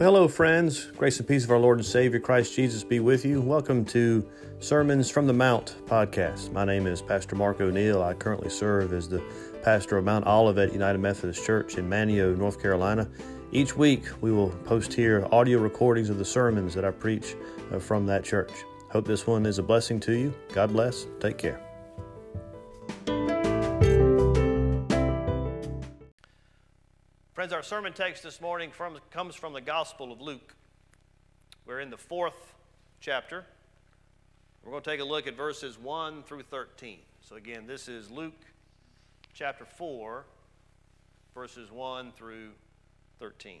Well, hello, friends. Grace and peace of our Lord and Savior Christ Jesus be with you. Welcome to Sermons from the Mount podcast. My name is Pastor Mark O'Neill. I currently serve as the pastor of Mount Olivet United Methodist Church in Manteo, North Carolina. Each week, we will post here audio recordings of the sermons that I preach uh, from that church. Hope this one is a blessing to you. God bless. Take care. Sermon text this morning from, comes from the Gospel of Luke. We're in the fourth chapter. We're going to take a look at verses 1 through 13. So, again, this is Luke chapter 4, verses 1 through 13.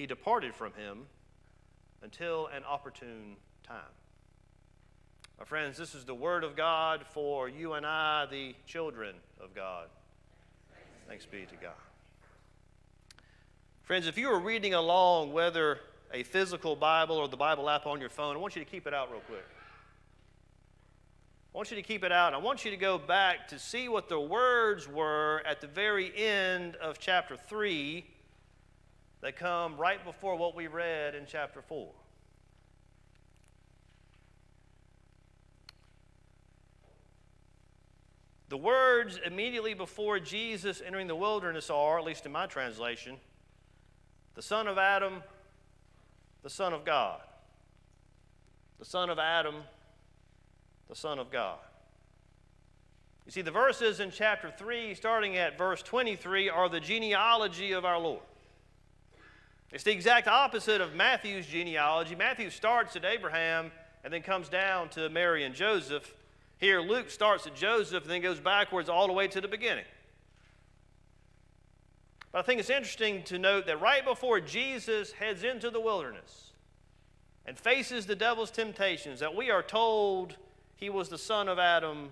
he departed from him until an opportune time. My friends, this is the word of God for you and I, the children of God. Thanks be to God. Friends, if you are reading along, whether a physical Bible or the Bible app on your phone, I want you to keep it out real quick. I want you to keep it out. I want you to go back to see what the words were at the very end of chapter 3 that come right before what we read in chapter 4. The words immediately before Jesus entering the wilderness are, at least in my translation, the son of Adam, the son of God. The son of Adam, the son of God. You see, the verses in chapter 3, starting at verse 23, are the genealogy of our Lord. It's the exact opposite of Matthew's genealogy. Matthew starts at Abraham and then comes down to Mary and Joseph. Here, Luke starts at Joseph and then goes backwards all the way to the beginning. But I think it's interesting to note that right before Jesus heads into the wilderness and faces the devil's temptations, that we are told he was the son of Adam,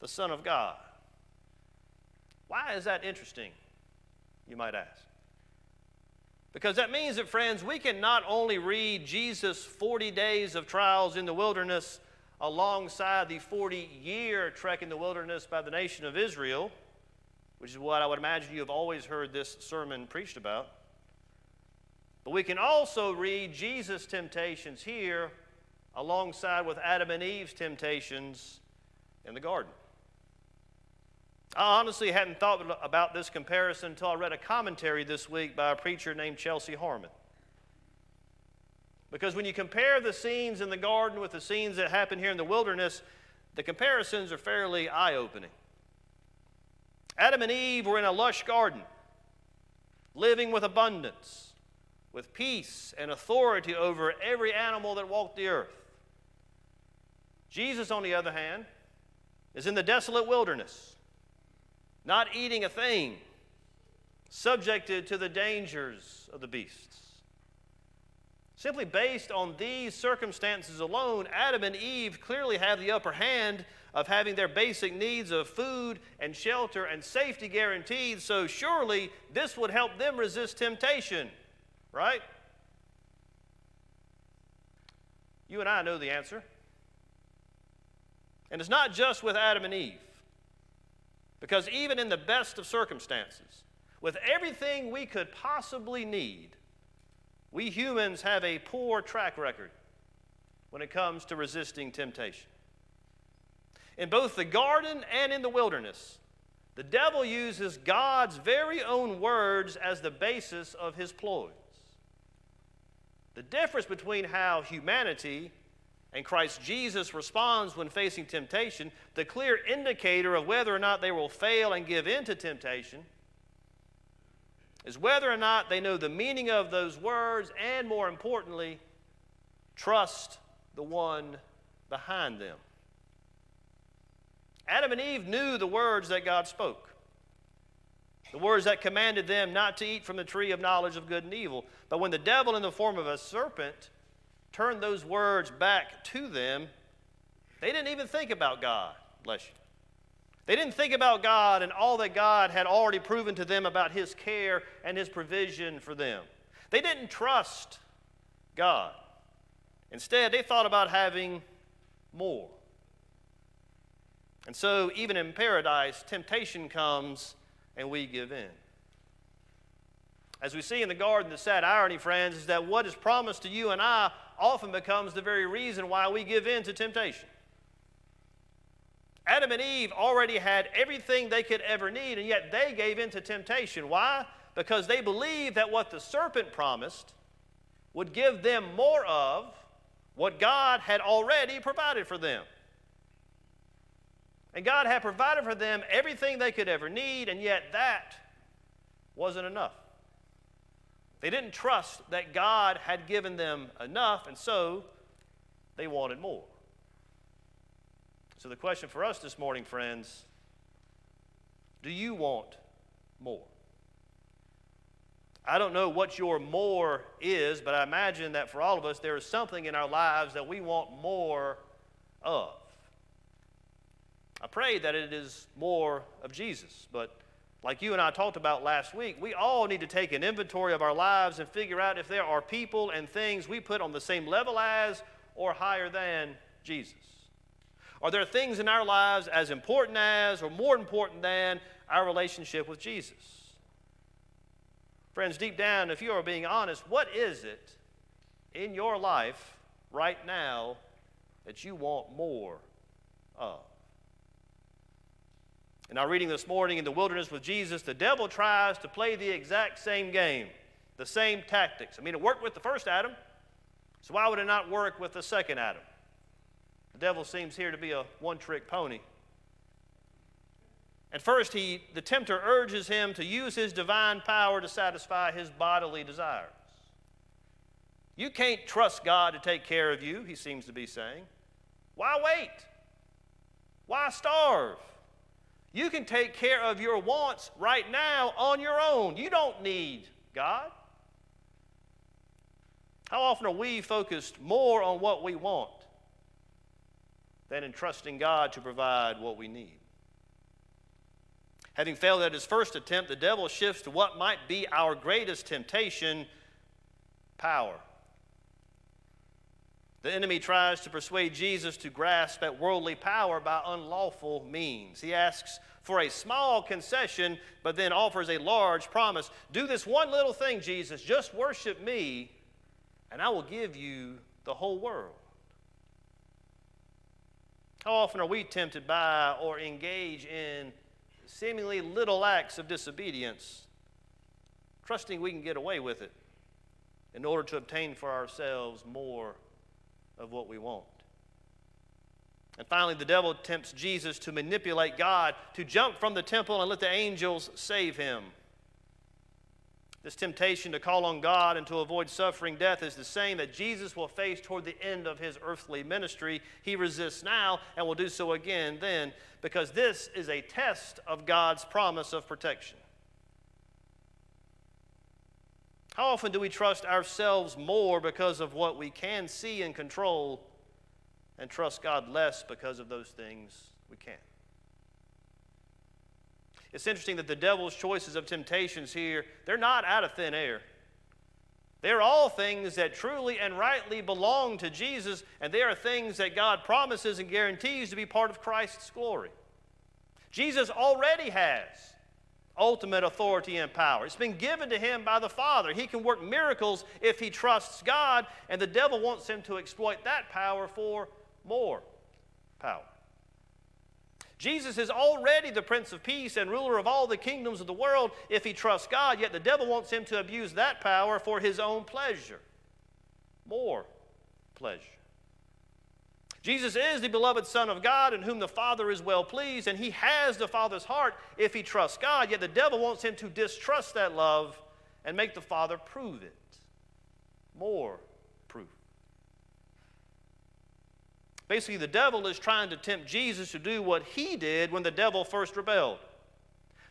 the son of God. Why is that interesting, you might ask? Because that means that, friends, we can not only read Jesus' 40 days of trials in the wilderness alongside the 40 year trek in the wilderness by the nation of Israel, which is what I would imagine you have always heard this sermon preached about. But we can also read Jesus' temptations here alongside with Adam and Eve's temptations in the garden. I honestly hadn't thought about this comparison until I read a commentary this week by a preacher named Chelsea Harmon. Because when you compare the scenes in the garden with the scenes that happen here in the wilderness, the comparisons are fairly eye opening. Adam and Eve were in a lush garden, living with abundance, with peace and authority over every animal that walked the earth. Jesus, on the other hand, is in the desolate wilderness not eating a thing, subjected to the dangers of the beasts. Simply based on these circumstances alone, Adam and Eve clearly have the upper hand of having their basic needs of food and shelter and safety guaranteed, so surely this would help them resist temptation, right? You and I know the answer. And it's not just with Adam and Eve. Because even in the best of circumstances, with everything we could possibly need, we humans have a poor track record when it comes to resisting temptation. In both the garden and in the wilderness, the devil uses God's very own words as the basis of his ploys. The difference between how humanity and Christ Jesus responds when facing temptation, the clear indicator of whether or not they will fail and give in to temptation, is whether or not they know the meaning of those words and, more importantly, trust the one behind them. Adam and Eve knew the words that God spoke. The words that commanded them not to eat from the tree of knowledge of good and evil. But when the devil, in the form of a serpent, turned those words back to them, they didn't even think about God, bless you. They didn't think about God and all that God had already proven to them about His care and His provision for them. They didn't trust God. Instead, they thought about having more. And so, even in paradise, temptation comes and we give in. As we see in the garden, the sad irony, friends, is that what is promised to you and I often becomes the very reason why we give in to temptation. Adam and Eve already had everything they could ever need, and yet they gave in to temptation. Why? Because they believed that what the serpent promised would give them more of what God had already provided for them. And God had provided for them everything they could ever need, and yet that wasn't enough. They didn't trust that God had given them enough, and so they wanted more. So, the question for us this morning, friends do you want more? I don't know what your more is, but I imagine that for all of us, there is something in our lives that we want more of. I pray that it is more of Jesus, but like you and I talked about last week, we all need to take an inventory of our lives and figure out if there are people and things we put on the same level as or higher than Jesus. Are there things in our lives as important as or more important than our relationship with Jesus? Friends, deep down, if you are being honest, what is it in your life right now that you want more of? In our reading this morning in the wilderness with Jesus, the devil tries to play the exact same game, the same tactics. I mean, it worked with the first Adam, so why would it not work with the second Adam? The devil seems here to be a one trick pony. At first, he, the tempter urges him to use his divine power to satisfy his bodily desires. You can't trust God to take care of you, he seems to be saying. Why wait? Why starve? You can take care of your wants right now on your own. You don't need God. How often are we focused more on what we want than in trusting God to provide what we need? Having failed at his first attempt, the devil shifts to what might be our greatest temptation power. The enemy tries to persuade Jesus to grasp at worldly power by unlawful means. He asks for a small concession, but then offers a large promise. Do this one little thing, Jesus. Just worship me, and I will give you the whole world. How often are we tempted by or engage in seemingly little acts of disobedience, trusting we can get away with it in order to obtain for ourselves more of what we want. And finally, the devil tempts Jesus to manipulate God to jump from the temple and let the angels save him. This temptation to call on God and to avoid suffering death is the same that Jesus will face toward the end of his earthly ministry. He resists now and will do so again then, because this is a test of God's promise of protection. How often do we trust ourselves more because of what we can see and control and trust God less because of those things we can't? It's interesting that the devil's choices of temptations here, they're not out of thin air. They're all things that truly and rightly belong to Jesus, and they are things that God promises and guarantees to be part of Christ's glory. Jesus already has ultimate authority and power. It's been given to him by the Father. He can work miracles if he trusts God, and the devil wants him to exploit that power for more power. Jesus is already the Prince of Peace and ruler of all the kingdoms of the world if he trusts God, yet the devil wants him to abuse that power for his own pleasure. More pleasure. Jesus is the beloved Son of God in whom the Father is well pleased, and he has the Father's heart if he trusts God, yet the devil wants him to distrust that love and make the Father prove it. More proof. Basically, the devil is trying to tempt Jesus to do what he did when the devil first rebelled.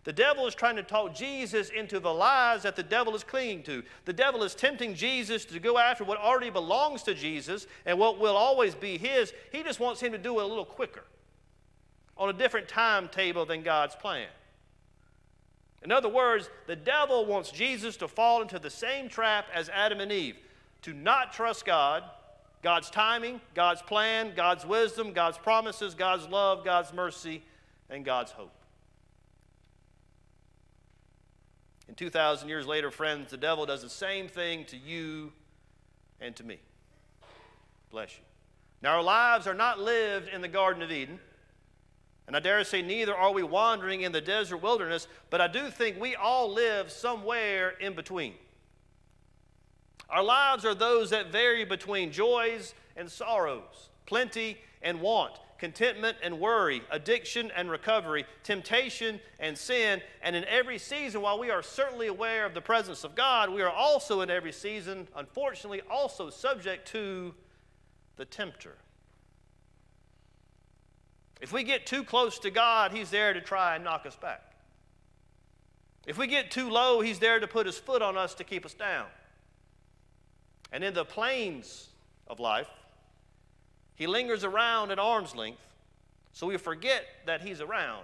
The devil is trying to talk Jesus into the lies that the devil is clinging to. The devil is tempting Jesus to go after what already belongs to Jesus and what will always be his. He just wants him to do it a little quicker, on a different timetable than God's plan. In other words, the devil wants Jesus to fall into the same trap as Adam and Eve to not trust God God's timing, God's plan, God's wisdom, God's promises, God's love, God's mercy, and God's hope. And 2,000 years later, friends, the devil does the same thing to you and to me. Bless you. Now, our lives are not lived in the Garden of Eden. And I dare say, neither are we wandering in the desert wilderness, but I do think we all live somewhere in between. Our lives are those that vary between joys and sorrows, plenty and want, contentment and worry, addiction and recovery, temptation and sin. And in every season, while we are certainly aware of the presence of God, we are also in every season, unfortunately, also subject to the tempter. If we get too close to God, He's there to try and knock us back. If we get too low, He's there to put His foot on us to keep us down. And in the plains of life, he lingers around at arm's length so we forget that he's around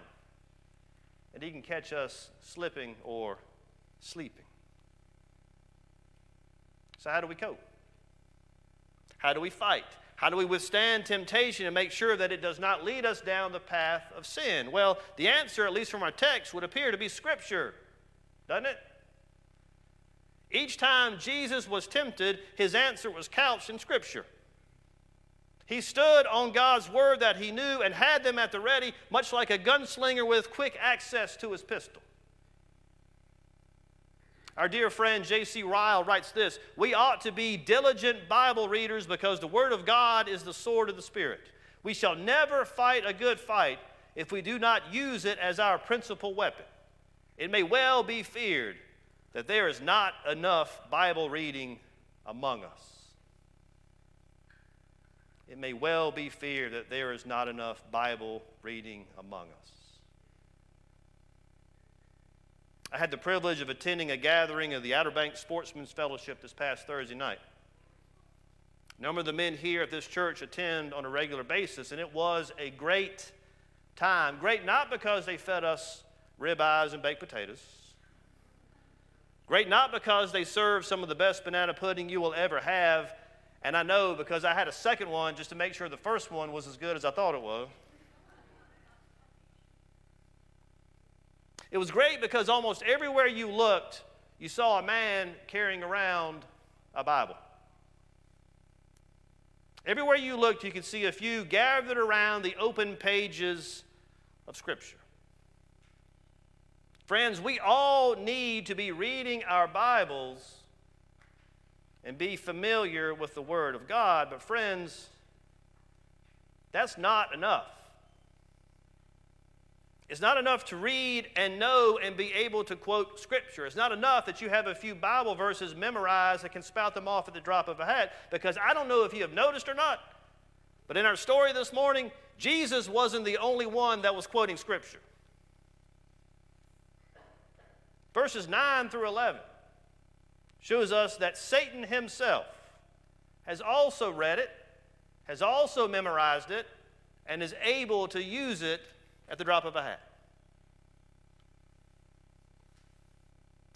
and he can catch us slipping or sleeping. So, how do we cope? How do we fight? How do we withstand temptation and make sure that it does not lead us down the path of sin? Well, the answer, at least from our text, would appear to be Scripture, doesn't it? Each time Jesus was tempted, his answer was couched in Scripture. He stood on God's word that he knew and had them at the ready, much like a gunslinger with quick access to his pistol. Our dear friend J.C. Ryle writes this We ought to be diligent Bible readers because the Word of God is the sword of the Spirit. We shall never fight a good fight if we do not use it as our principal weapon. It may well be feared that there is not enough Bible reading among us. It may well be feared that there is not enough Bible reading among us. I had the privilege of attending a gathering of the Outer Banks Sportsmen's Fellowship this past Thursday night. A number of the men here at this church attend on a regular basis, and it was a great time. Great not because they fed us ribeyes and baked potatoes, Great not because they served some of the best banana pudding you will ever have, and I know because I had a second one just to make sure the first one was as good as I thought it was. It was great because almost everywhere you looked, you saw a man carrying around a Bible. Everywhere you looked, you could see a few gathered around the open pages of Scripture. Friends, we all need to be reading our Bibles and be familiar with the Word of God, but friends, that's not enough. It's not enough to read and know and be able to quote Scripture. It's not enough that you have a few Bible verses memorized that can spout them off at the drop of a hat, because I don't know if you have noticed or not, but in our story this morning, Jesus wasn't the only one that was quoting Scripture. Verses 9 through 11. Shows us that Satan himself has also read it, has also memorized it, and is able to use it at the drop of a hat.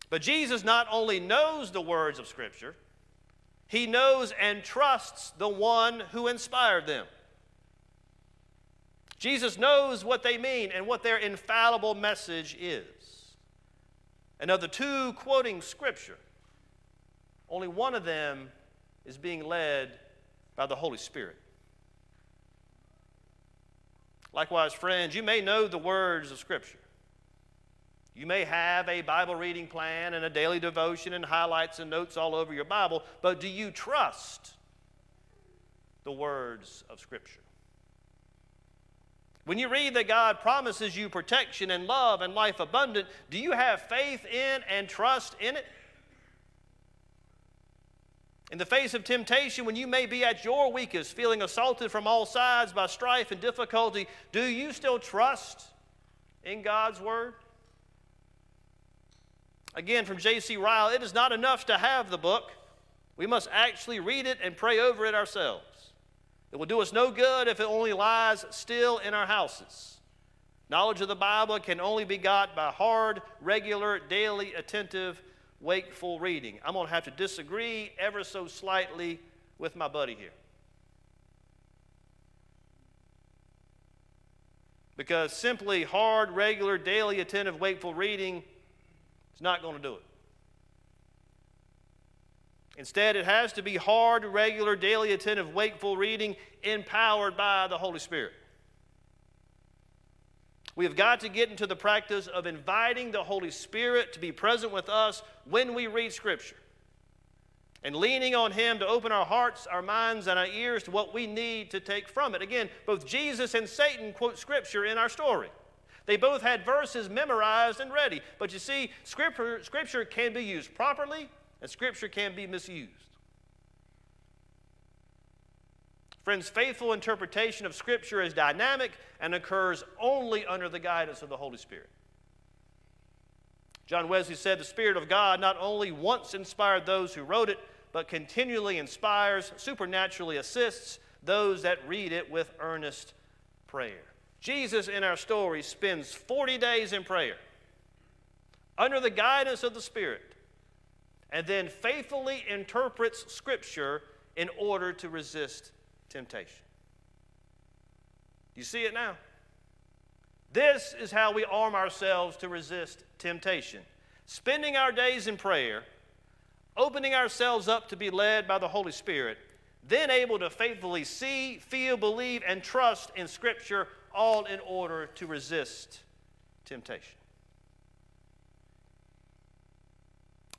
But Jesus not only knows the words of Scripture, he knows and trusts the one who inspired them. Jesus knows what they mean and what their infallible message is. And of the two quoting Scripture, only one of them is being led by the Holy Spirit. Likewise, friends, you may know the words of Scripture. You may have a Bible reading plan and a daily devotion and highlights and notes all over your Bible, but do you trust the words of Scripture? When you read that God promises you protection and love and life abundant, do you have faith in and trust in it? In the face of temptation, when you may be at your weakest, feeling assaulted from all sides by strife and difficulty, do you still trust in God's Word? Again, from J.C. Ryle, it is not enough to have the book. We must actually read it and pray over it ourselves. It will do us no good if it only lies still in our houses. Knowledge of the Bible can only be got by hard, regular, daily, attentive, wakeful reading. I'm going to have to disagree ever so slightly with my buddy here. Because simply hard, regular, daily, attentive, wakeful reading is not going to do it. Instead, it has to be hard, regular, daily, attentive, wakeful reading empowered by the Holy Spirit. We have got to get into the practice of inviting the Holy Spirit to be present with us when we read Scripture and leaning on Him to open our hearts, our minds, and our ears to what we need to take from it. Again, both Jesus and Satan quote Scripture in our story. They both had verses memorized and ready. But you see, scripture, scripture can be used properly, and Scripture can be misused. Friends, faithful interpretation of Scripture is dynamic and occurs only under the guidance of the Holy Spirit. John Wesley said, The Spirit of God not only once inspired those who wrote it, but continually inspires, supernaturally assists those that read it with earnest prayer. Jesus in our story spends 40 days in prayer under the guidance of the Spirit and then faithfully interprets Scripture in order to resist temptation. Do you see it now? This is how we arm ourselves to resist temptation. Spending our days in prayer, opening ourselves up to be led by the Holy Spirit, then able to faithfully see, feel, believe, and trust in Scripture all in order to resist temptation.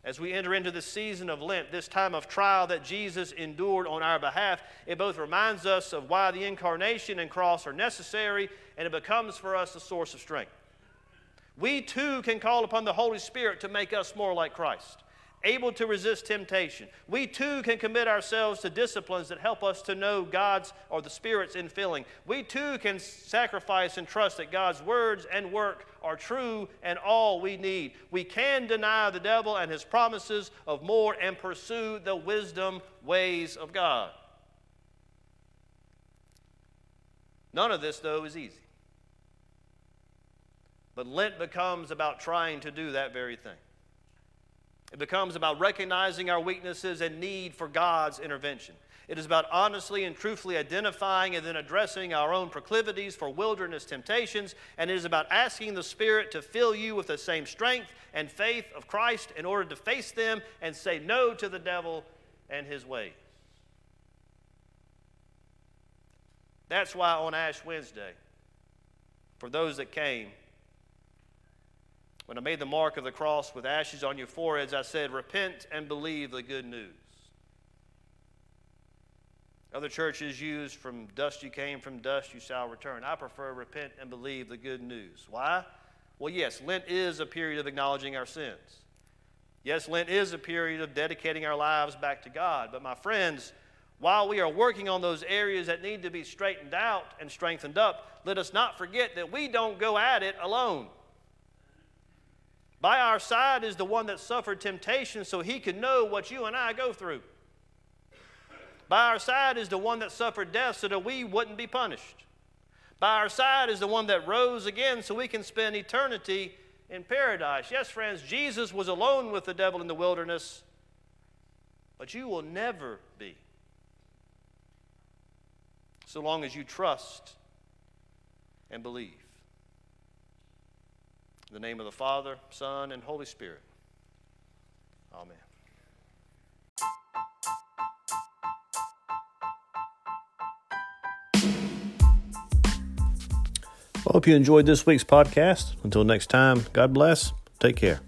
As we enter into the season of Lent, this time of trial that Jesus endured on our behalf, it both reminds us of why the incarnation and cross are necessary, and it becomes for us a source of strength. We too can call upon the Holy Spirit to make us more like Christ able to resist temptation. We too can commit ourselves to disciplines that help us to know God's or the Spirit's infilling. We too can sacrifice and trust that God's words and work are true and all we need. We can deny the devil and his promises of more and pursue the wisdom ways of God. None of this, though, is easy. But Lent becomes about trying to do that very thing. It becomes about recognizing our weaknesses and need for God's intervention. It is about honestly and truthfully identifying and then addressing our own proclivities for wilderness temptations. And it is about asking the Spirit to fill you with the same strength and faith of Christ in order to face them and say no to the devil and his ways. That's why on Ash Wednesday, for those that came, when I made the mark of the cross with ashes on your foreheads, I said, Repent and believe the good news. Other churches use from dust you came, from dust you shall return. I prefer repent and believe the good news. Why? Well, yes, Lent is a period of acknowledging our sins. Yes, Lent is a period of dedicating our lives back to God. But my friends, while we are working on those areas that need to be straightened out and strengthened up, let us not forget that we don't go at it alone. By our side is the one that suffered temptation so he could know what you and I go through. By our side is the one that suffered death so that we wouldn't be punished. By our side is the one that rose again so we can spend eternity in paradise. Yes, friends, Jesus was alone with the devil in the wilderness, but you will never be so long as you trust and believe. In the name of the Father, Son, and Holy Spirit. Amen. Well, hope you enjoyed this week's podcast. Until next time, God bless. Take care.